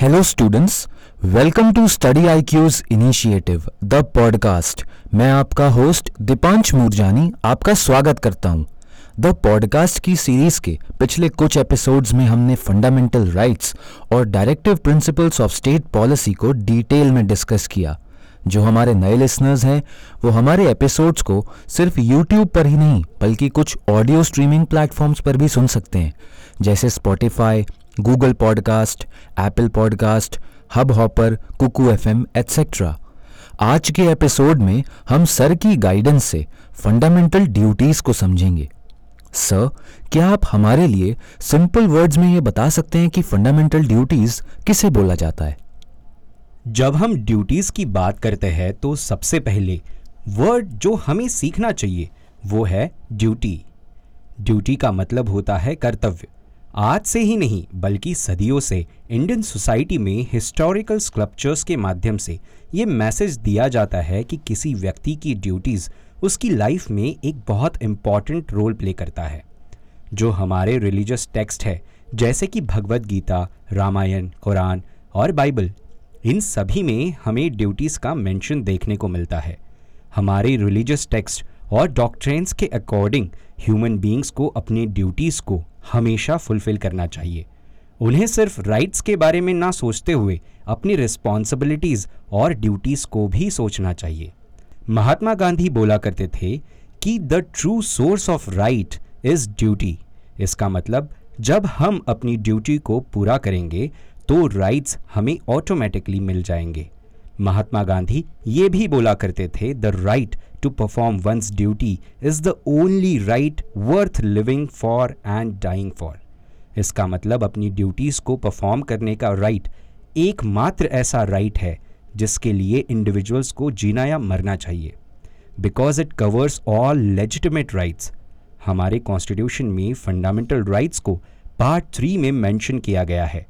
Hello students welcome to Study I Q's initiative the podcast मैं आपका host Deepansh Moorjani आपका स्वागत करता हूँ। द पॉडकास्ट की सीरीज़ के पिछले कुछ एपिसोड्स में हमने फंडामेंटल राइट्स और directive principles of state policy को डिटेल में डिस्कस किया। जो हमारे नए लिसनर्स हैं, वो हमारे एपिसोड्स को सिर्फ़ यूट्यूब पर ही नहीं, बल्कि कुछ ऑडियो स्ट्रीमिंग प्लेटफॉर्म्स पर भी सुन सकते हैं। जैसे Spotify Google podcast Apple podcast Hub Hopper Kuku F M etcetera आज के एपिसोड में हम सर की गाइडेंस से फंडामेंटल ड्यूटीज़ को समझेंगे। सर क्या आप हमारे लिए सिंपल वर्ड्स में ये बता सकते हैं कि फंडामेंटल ड्यूटीज़ किसे बोला जाता है? जब हम ड्यूटीज़ की बात करते हैं तो सबसे पहले वर्ड जो हमें सीखना चाहिए, वो है ड्यूटी ड्यूटी का मतलब होता है कर्तव्य। आज से ही नहीं, बल्कि सदियों से इंडियन सोसाइटी में हिस्टोरिकल स्कल्पचर्स के माध्यम से ये मैसेज दिया जाता है कि किसी व्यक्ति की ड्यूटीज़ उसकी लाइफ में एक बहुत इंपॉर्टेंट रोल प्ले करता है। जो हमारे रिलीजियस टेक्स्ट है, जैसे कि भगवत गीता, रामायण, कुरान और बाइबल, इन सभी में हमें ड्यूटीज़ का मेंशन देखने को मिलता है। हमारे रिलीजियस टेक्स्ट और डॉक्ट्रेंस के अकॉर्डिंग ह्यूमन बींग्स को, अपनी ड्यूटीज़ को हमेशा फुलफिल करना चाहिए। उन्हें सिर्फ़ राइट्स के बारे में ना सोचते हुए अपनी रिस्पॉन्सिबिलिटीज़ और ड्यूटीज़ को भी सोचना चाहिए। महात्मा गांधी बोला करते थे कि the true source of right is duty इसका मतलब जब हम अपनी ड्यूटी को पूरा करेंगे तो राइट्स हमें ऑटोमेटिकली मिल जाएँगे। महात्मा गांधी ये भी बोला करते थे the right to perform one's duty is the only right worth living for and dying for इसका मतलब अपनी ड्यूटीज़ को परफॉर्म करने का राइट एकमात्र ऐसा राइट है, जिसके लिए इंडिविजुअल्स को जीना या मरना चाहिए। Because it covers all legitimate rights हमारे कॉन्स्टिट्यूशन में फंडामेंटल राइट्स को पार्ट थ्री में मेंशन किया गया है।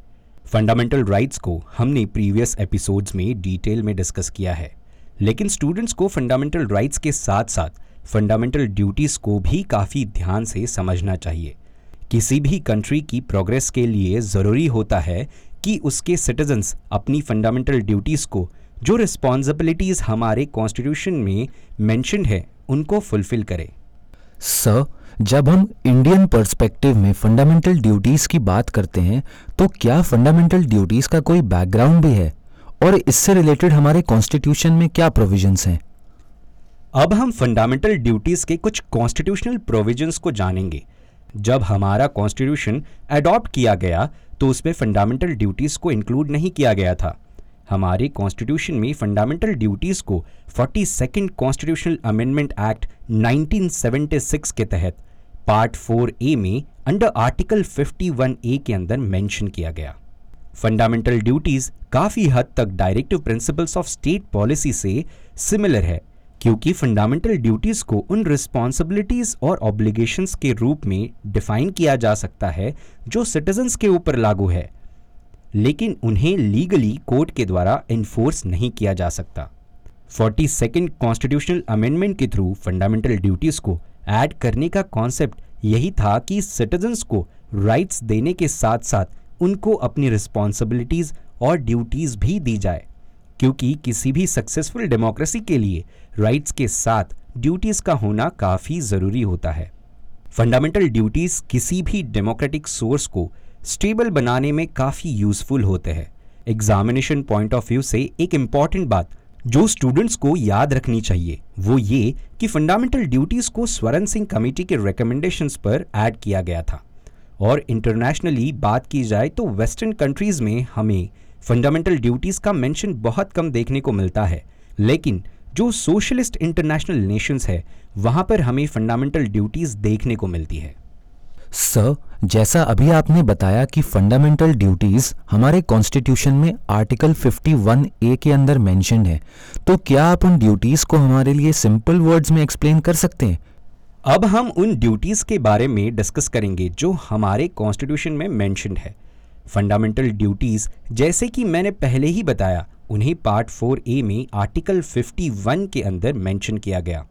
फंडामेंटल राइट्स को हमने प्रीवियस एपिसोड्स में डिटेल में डिस्कस किया है। लेकिन स्टूडेंट्स को फंडामेंटल राइट्स के साथ साथ फंडामेंटल ड्यूटीज़ को भी काफ़ी ध्यान से समझना चाहिए। किसी भी कंट्री की प्रोग्रेस के लिए ज़रूरी होता है कि उसके सिटीजन्स अपनी फंडामेंटल ड्यूटीज़ को, जो रिस्पॉन्सिबिलिटीज़ हमारे कॉन्स्टिट्यूशन में मैंशन है, उनको फुलफिल करें। सर जब हम इंडियन पर्सपेक्टिव में फंडामेंटल ड्यूटीज़ की बात करते हैं तो क्या फंडामेंटल ड्यूटीज़ का कोई बैकग्राउंड भी है? और इससे रिलेटेड हमारे कॉन्स्टिट्यूशन में क्या प्रोविजंस हैं? अब हम फंडामेंटल ड्यूटीज़ के कुछ कॉन्स्टिट्यूशनल प्रोविजंस को जानेंगे। जब हमारा कॉन्स्टिट्यूशन अडॉप्ट किया गया तो उसमें फंडामेंटल ड्यूटीज़ को इंक्लूड नहीं किया गया था। हमारे कॉन्स्टिट्यूशन में फंडामेंटल ड्यूटीज़ को forty second constitutional amendment act 1976 के तहत पार्ट फोर ए में अंडर आर्टिकल 51 ए के अंदर मेंशन किया गया। फंडामेंटल ड्यूटीज़ काफ़ी हद तक directive principles of state policy से सिमिलर है, क्योंकि फंडामेंटल ड्यूटीज़ को उन रिस्पॉन्सिबिलिटीज और ऑब्लिगेशंस के रूप में डिफाइन किया जा सकता है जो सिटीजन्स के ऊपर लागू है, लेकिन उन्हें लीगली कोर्ट के द्वारा इन्फोर्स नहीं किया जा सकता। फोर्टी सेकेंड कॉन्स्टिट्यूशनल अमेंडमेंट के थ्रू फंडामेंटल ड्यूटीज़ को ऐड करने का कॉन्सेप्ट यही था कि सिटीजन्स को राइट्स देने के साथ साथ उनको अपनी रिस्पॉन्सिबिलिटीज़ और ड्यूटीज़ भी दी जाए। क्योंकि किसी भी सक्सेसफुल डेमोक्रेसी के लिए राइट्स के साथ ड्यूटीज़ का होना काफ़ी ज़रूरी होता है। फंडामेंटल ड्यूटीज़ किसी भी डेमोक्रेटिक सोर्स को स्टेबल बनाने में काफ़ी यूजफुल होते हैं। एग्जामिनेशन पॉइंट ऑफ़ व्यू से एक इंपॉर्टेंट बात जो स्टूडेंट्स को याद रखनी चाहिए, वो ये कि फंडामेंटल ड्यूटीज़ को स्वरण सिंह कमेटी के रिकमेंडेशंस पर ऐड किया गया था। और इंटरनेशनली बात की जाए तो वेस्टर्न कंट्रीज़ में हमें फंडामेंटल ड्यूटीज़ का मेंशन बहुत कम देखने को मिलता है। लेकिन जो सोशलिस्ट इंटरनेशनल नेशंस है, वहाँ पर हमें फंडामेंटल ड्यूटीज़ देखने को मिलती है। सर जैसा अभी आपने बताया कि फंडामेंटल ड्यूटीज़ हमारे कॉन्स्टिट्यूशन में आर्टिकल 51 ए के अंदर मेंशन है तो क्या आप उन ड्यूटीज़ को हमारे लिए सिंपल वर्ड्स में एक्सप्लेन कर सकते हैं? अब हम उन ड्यूटीज़ के बारे में डिस्कस करेंगे जो हमारे कॉन्स्टिट्यूशन में मैंशनड है। फंडामेंटल ड्यूटीज़ जैसे कि मैंने पहले ही बताया, उन्हें पार्ट फोर ए में आर्टिकल 51 के अंदर मेंशन किया गया।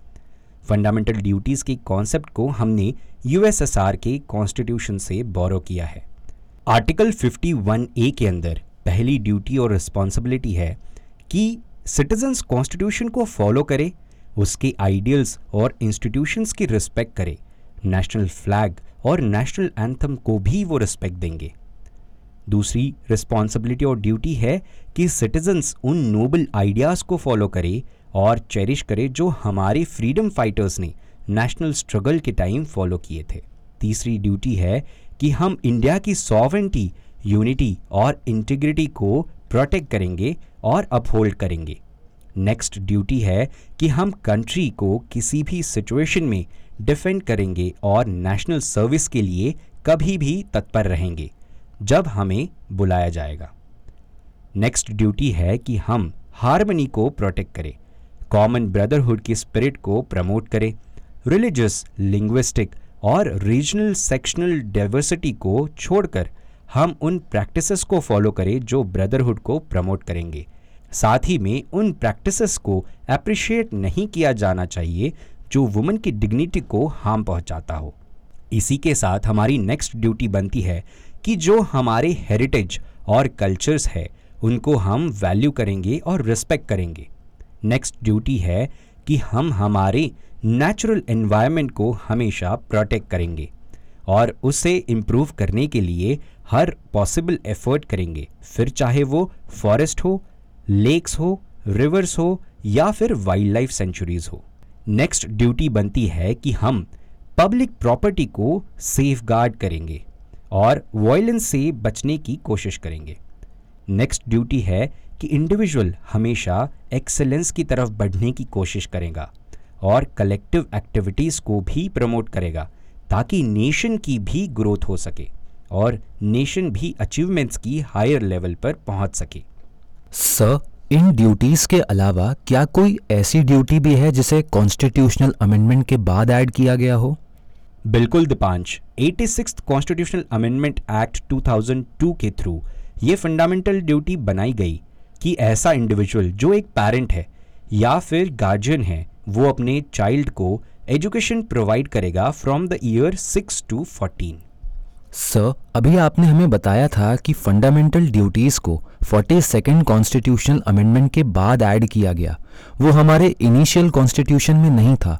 फंडामेंटल ड्यूटीज़ के कॉन्सेप्ट को हमने यूएसएसआर के कॉन्स्टिट्यूशन से बोरो किया है। आर्टिकल 51 ए के अंदर पहली ड्यूटी और रिस्पॉन्सिबिलिटी है कि सिटीजन्स कॉन्स्टिट्यूशन को फॉलो करे, उसके आइडियल्स और इंस्टीट्यूशंस की रिस्पेक्ट करे, नेशनल फ्लैग और नेशनल एंथम को भी वो रिस्पेक्ट देंगे। दूसरी रिस्पॉन्सिबिलिटी और ड्यूटी है कि सिटीजन्स उन नोबल आइडियाज़ को फॉलो करे और चेरिश करे जो हमारे फ्रीडम फाइटर्स ने नेशनल स्ट्रगल के टाइम फॉलो किए थे। तीसरी ड्यूटी है कि हम इंडिया की सॉवेंटी यूनिटी और इंटीग्रिटी को प्रोटेक्ट करेंगे और अपहोल्ड करेंगे। नेक्स्ट ड्यूटी है कि हम कंट्री को किसी भी सिचुएशन में डिफेंड करेंगे और नेशनल सर्विस के लिए कभी भी तत्पर रहेंगे, जब हमें बुलाया जाएगा। नेक्स्ट ड्यूटी है कि हम हारमनी को प्रोटेक्ट करें। कॉमन ब्रदरहुड की स्पिरिट को प्रमोट करें। रिलीजियस लिंग्विस्टिक और रीजनल सेक्शनल डाइवर्सिटी को छोड़कर हम उन प्रैक्टिसेस को फॉलो करें जो ब्रदरहुड को प्रमोट करेंगे। साथ ही में उन प्रैक्टिसेस को अप्रिशिएट नहीं किया जाना चाहिए जो वुमेन की डिग्निटी को हार्म पहुंचाता हो। इसी के साथ हमारी नेक्स्ट ड्यूटी बनती है कि जो हमारे हेरिटेज और कल्चर्स है, उनको हम वैल्यू करेंगे और रिस्पेक्ट करेंगे। नेक्स्ट ड्यूटी है कि हम हमारे नेचुरल एनवायरनमेंट को हमेशा प्रोटेक्ट करेंगे और उसे इम्प्रूव करने के लिए हर पॉसिबल एफर्ट करेंगे। फिर चाहे वो फॉरेस्ट हो लेक्स हो रिवर्स हो या फिर वाइल्ड लाइफ सेंचुरीज हो। नेक्स्ट ड्यूटी बनती है कि हम पब्लिक प्रॉपर्टी को सेफ़ गार्ड करेंगे और वायलेंस से बचने की कोशिश करेंगे। नेक्स्ट ड्यूटी है कि इंडिविजुअल हमेशा एक्सेलेंस की तरफ़ बढ़ने की कोशिश करेगा और कलेक्टिव एक्टिविटीज़ को भी प्रमोट करेगा ताकि नेशन की भी ग्रोथ हो सके और नेशन भी अचीवमेंट्स की हायर लेवल पर पहुँच सके। सर इन ड्यूटीज़ के अलावा क्या कोई ऐसी ड्यूटी भी है जिसे कॉन्स्टिट्यूशनल अमेंडमेंट के बाद ऐड किया गया हो? बिल्कुल Deepansh. 86th constitutional amendment act 2002 के थ्रू ये फंडामेंटल ड्यूटी बनाई गई। कि ऐसा इंडिविजुअल जो एक पेरेंट है या फिर गार्जियन है वो अपने चाइल्ड को एजुकेशन प्रोवाइड करेगा from the year six to fourteen sir अभी आपने हमें बताया था कि फंडामेंटल ड्यूटीज़ को फोर्टी सेकेंड कॉन्स्टिट्यूशनल अमेंडमेंट के बाद ऐड किया गया। वो हमारे इनिशियल कॉन्स्टिट्यूशन में नहीं था।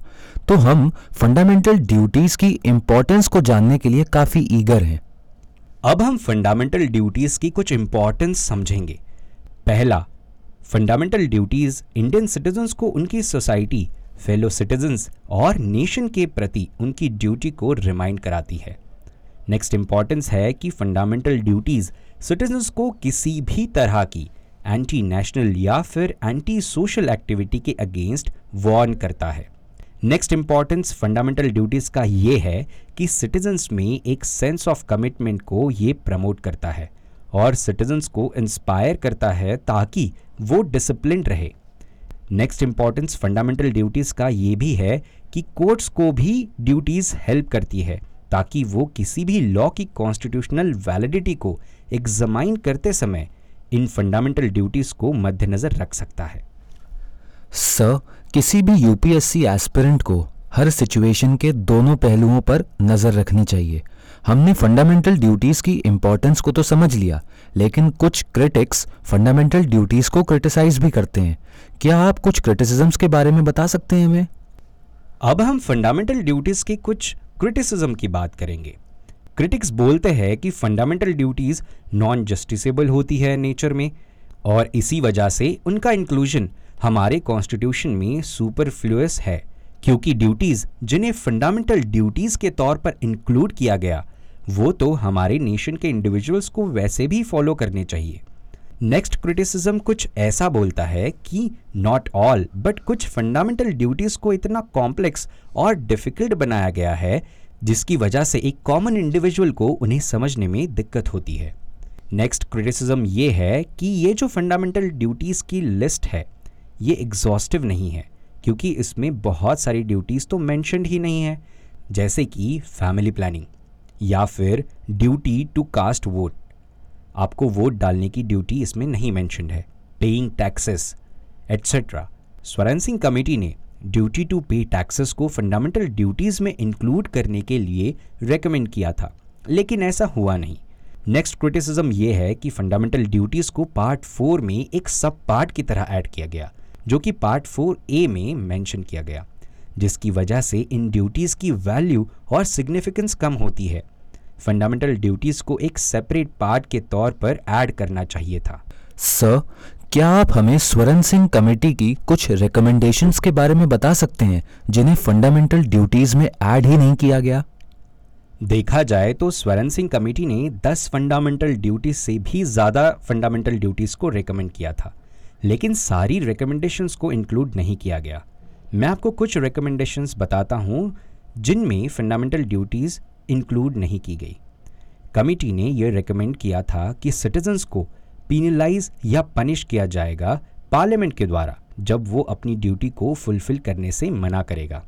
तो हम फंडामेंटल ड्यूटीज़ की इंपॉर्टेंस को जानने के लिए काफ़ी ईगर हैं। अब हम फंडामेंटल ड्यूटीज़ की कुछ इंपॉर्टेंस समझेंगे। पहला फंडामेंटल ड्यूटीज़ इंडियन सिटीजन्स को उनकी सोसाइटी फेलो सिटीजन्स और नेशन के प्रति उनकी ड्यूटी को रिमाइंड कराती है। नेक्स्ट इंपॉर्टेंस है कि फंडामेंटल ड्यूटीज़ सिटीजन्स को किसी भी तरह की एंटी नेशनल या फिर एंटी सोशल एक्टिविटी के अगेंस्ट वार्न करता है। नेक्स्ट इंपॉर्टेंस फंडामेंटल ड्यूटीज़ का ये है कि सिटीजन्स में एक सेंस ऑफ़ कमिटमेंट को ये प्रमोट करता है। और सिटीजन्स को इंस्पायर करता है ताकि वो डिसिप्लिन रहे। नेक्स्ट इंपॉर्टेंस फंडामेंटल ड्यूटीज़ का ये भी है कि कोर्ट्स को भी ड्यूटीज़ हेल्प करती है ताकि वो किसी भी लॉ की कॉन्स्टिट्यूशनल वैलिडिटी को एग्जामाइन करते समय इन फंडामेंटल ड्यूटीज़ को मद्देनज़र रख सकता है। सर किसी भी यूपीएससी एस्पिरेंट को हर सिचुएशन के दोनों पहलुओं पर नज़र रखनी चाहिए। हमने फंडामेंटल ड्यूटीज़ की इम्पोर्टेंस को तो समझ लिया, लेकिन कुछ क्रिटिक्स फंडामेंटल ड्यूटीज़ को क्रिटिसाइज भी करते हैं। क्या आप कुछ क्रिटिसिज्म्स के बारे में बता सकते हैं हमें? अब हम फंडामेंटल ड्यूटीज़ की कुछ क्रिटिसिज्म की बात करेंगे। क्रिटिक्स बोलते हैं कि फंडामेंटल ड्यूटीज़ नॉन जस्टिसेबल होती है नेचर में, और इसी वजह से उनका इंक्लूजन हमारे कॉन्स्टिट्यूशन में सुपरफ्लुअस है। क्योंकि ड्यूटीज़ जिन्हें फंडामेंटल ड्यूटीज़ के तौर पर इंक्लूड किया गया, वो तो हमारे नेशन के इंडिविजुअल्स को वैसे भी फॉलो करने चाहिए। नेक्स्ट क्रिटिसिज्म कुछ ऐसा बोलता है कि नॉट ऑल बट कुछ फंडामेंटल ड्यूटीज़ को इतना कॉम्प्लेक्स और डिफ़िकल्ट बनाया गया है, जिसकी वजह से एक कॉमन इंडिविजुअल को उन्हें समझने में दिक्कत होती है। नेक्स्ट क्रिटिसिज्म ये है कि ये जो फंडामेंटल ड्यूटीज़ की लिस्ट है, ये एग्जॉस्टिव नहीं है। क्योंकि इसमें बहुत सारी ड्यूटीज़ तो मैंशनड ही नहीं है, जैसे कि फैमिली प्लानिंग या फिर ड्यूटी टू कास्ट वोट आपको वोट डालने की ड्यूटी इसमें नहीं मैंशनड है। Paying taxes etcetera Swaran Singh committee ने ड्यूटी टू पे टैक्सेस को फंडामेंटल ड्यूटीज़ में इंक्लूड करने के लिए रेकमेंड किया था, लेकिन ऐसा हुआ नहीं। नेक्स्ट क्रिटिसिज्म ये है कि फंडामेंटल ड्यूटीज़ को पार्ट फोर में एक सब पार्ट की तरह ऐड किया गया। जो कि पार्ट फोर ए में मेंशन किया गया जिसकी वजह से इन ड्यूटीज़ की वैल्यू और सिग्निफिकेंस कम होती है। फंडामेंटल ड्यूटीज़ को एक सेपरेट पार्ट के तौर पर ऐड करना चाहिए था। सर क्या आप हमें स्वरण सिंह कमेटी की कुछ रिकमेंडेशंस के बारे में बता सकते हैं जिन्हें फंडामेंटल ड्यूटीज़ में ऐड ही नहीं किया गया? देखा जाए तो स्वरण सिंह कमेटी ने 10 फंडामेंटल ड्यूटीज़ से भी ज़्यादा फंडामेंटल ड्यूटीज़ को रेकमेंड किया था। लेकिन सारी रिकमेंडेशंस को इंक्लूड नहीं किया गया। मैं आपको कुछ रिकमेंडेशंस बताता हूँ, जिनमें फंडामेंटल ड्यूटीज़ इंक्लूड नहीं की गई। कमेटी ने यह रिकमेंड किया था कि सिटीजन्स को पीनलाइज या पनिश किया जाएगा पार्लियामेंट के द्वारा, जब वो अपनी ड्यूटी को फुलफिल करने से मना करेगा।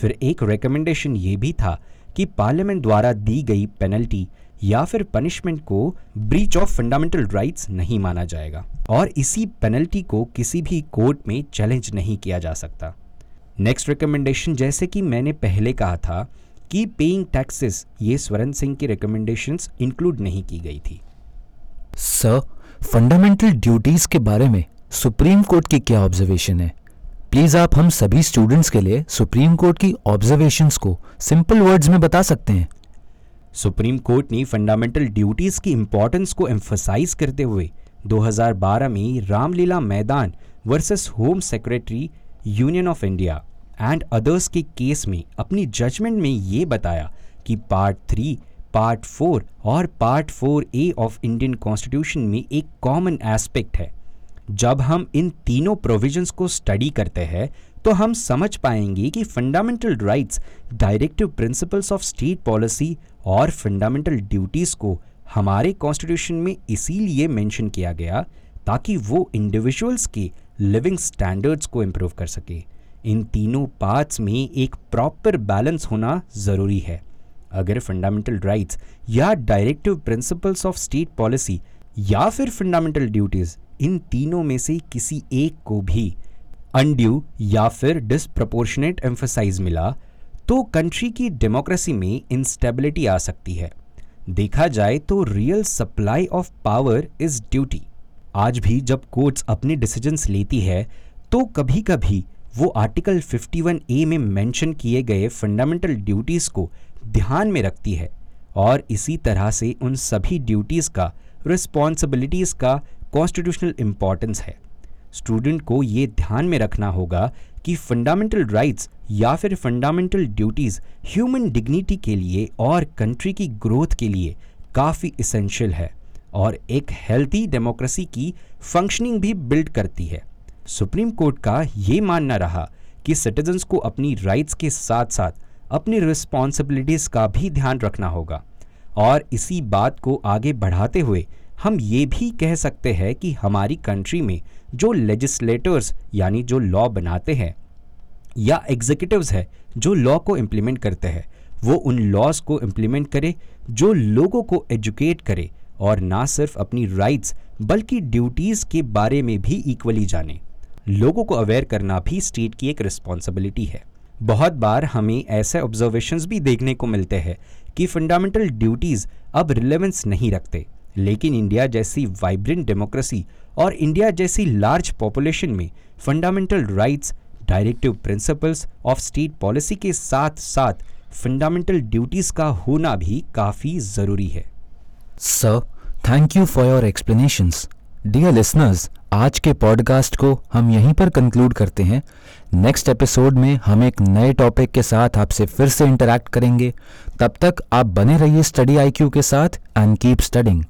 फिर एक रिकमेंडेशन ये भी था कि पार्लियामेंट द्वारा दी गई पेनल्टी या फिर पनिशमेंट को ब्रीच ऑफ़ फंडामेंटल राइट्स नहीं माना जाएगा और इसी पेनल्टी को किसी भी कोर्ट में चैलेंज नहीं किया जा सकता। नेक्स्ट रिकमेंडेशन जैसे कि मैंने पहले कहा था कि पेइंग टैक्सेस ये स्वरण सिंह की रिकमेंडेशंस इंक्लूड नहीं की गई थी। सर फंडामेंटल ड्यूटीज़ के बारे में सुप्रीम कोर्ट की क्या ऑब्जर्वेशन है? प्लीज़ आप हम सभी स्टूडेंट्स के लिए सुप्रीम कोर्ट की ऑब्जर्वेशंस को सिंपल वर्ड्स में बता सकते हैं। सुप्रीम कोर्ट ने फंडामेंटल ड्यूटीज़ की इंपॉर्टेंस को एम्फोसाइज करते हुए 2012 में Ramlila Maidan versus home secretary union of India and others के केस में अपनी जजमेंट में ये बताया कि पार्ट थ्री पार्ट फोर और part four A of Indian constitution में एक कॉमन एस्पेक्ट है। जब हम इन तीनों प्रोविजंस को स्टडी करते हैं तो हम समझ पाएँगे कि fundamental rights directive principles of state policy और फंडामेंटल ड्यूटीज़ को हमारे कॉन्स्टिट्यूशन में इसीलिए मेंशन किया गया ताकि वो इंडिविजुअल्स के लिविंग स्टैंडर्ड्स को इम्प्रूव कर सके। इन तीनों पार्ट्स में एक प्रॉपर बैलेंस होना ज़रूरी है। अगर फंडामेंटल राइट्स या directive principles of state policy या फिर फंडामेंटल ड्यूटीज़ इन तीनों में से किसी एक को भी अनड्यू या फिर डिसप्रपोर्शनेट एम्फोसाइज मिला तो कंट्री की डेमोक्रेसी में इंस्टेबिलिटी आ सकती है। देखा जाए तो real supply of power is duty आज भी जब कोर्ट्स अपने डिसीजंस लेती है तो कभी कभी वो आर्टिकल 51 ए में मेंशन किए गए फंडामेंटल ड्यूटीज़ को ध्यान में रखती है और इसी तरह से उन सभी ड्यूटीज़ का रिस्पॉन्सिबिलिटीज़ का कॉन्स्टिट्यूशनल इम्पॉर्टेंस है। स्टूडेंट को ये ध्यान में रखना होगा कि फंडामेंटल राइट्स या फिर फंडामेंटल ड्यूटीज़ ह्यूमन डिग्निटी के लिए और कंट्री की ग्रोथ के लिए काफ़ी इसेंशियल है और एक हेल्थी डेमोक्रेसी की फंक्शनिंग भी बिल्ड करती है। सुप्रीम कोर्ट का ये मानना रहा कि सिटीजन्स को अपनी राइट्स के साथ साथ अपनी रिस्पॉन्सिबिलिटीज़ का भी ध्यान रखना होगा और इसी बात को आगे बढ़ाते हुए हम ये भी कह सकते हैं कि हमारी कंट्री में जो लेजिस्लेटर्स यानी जो लॉ बनाते हैं, या एग्जीक्यूटिव्स है, जो लॉ को इम्प्लीमेंट करते हैं, वो उन लॉज को इम्प्लीमेंट करे, जो लोगों को एजुकेट करे और ना सिर्फ़ अपनी राइट्स बल्कि ड्यूटीज़ के बारे में भी इक्वली जाने। लोगों को अवेयर करना भी स्टेट की एक रिस्पॉन्सिबिलिटी है। बहुत बार हमें ऐसे ऑब्जर्वेशंस भी देखने को मिलते हैं कि फंडामेंटल ड्यूटीज़ अब रिलेवेंस नहीं रखते। लेकिन इंडिया जैसी वाइब्रेंट डेमोक्रेसी और इंडिया जैसी लार्ज पॉपुलेशन में fundamental rights directive principles of state policy के साथ साथ फंडामेंटल ड्यूटीज़ का होना भी काफ़ी ज़रूरी है। Sir thank you for your explanations dear listeners आज के पॉडकास्ट को हम यहीं पर कंक्लूड करते हैं। नेक्स्ट एपिसोड में हम एक नए टॉपिक के साथ आपसे फिर से इंटरैक्ट करेंगे। तब तक आप बने रहिए स्टडी आईक्यू के साथ एंड कीप स्टडिंग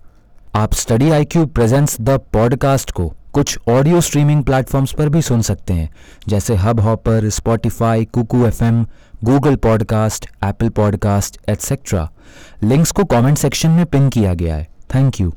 आप Study I Q presents the podcast को कुछ ऑडियो स्ट्रीमिंग प्लेटफॉर्म्स पर भी सुन सकते हैं, जैसे Hub Hopper Spotify Kuku F M Google podcast Apple podcast etcetera links को कमेंट सेक्शन में पिन किया गया है। Thank you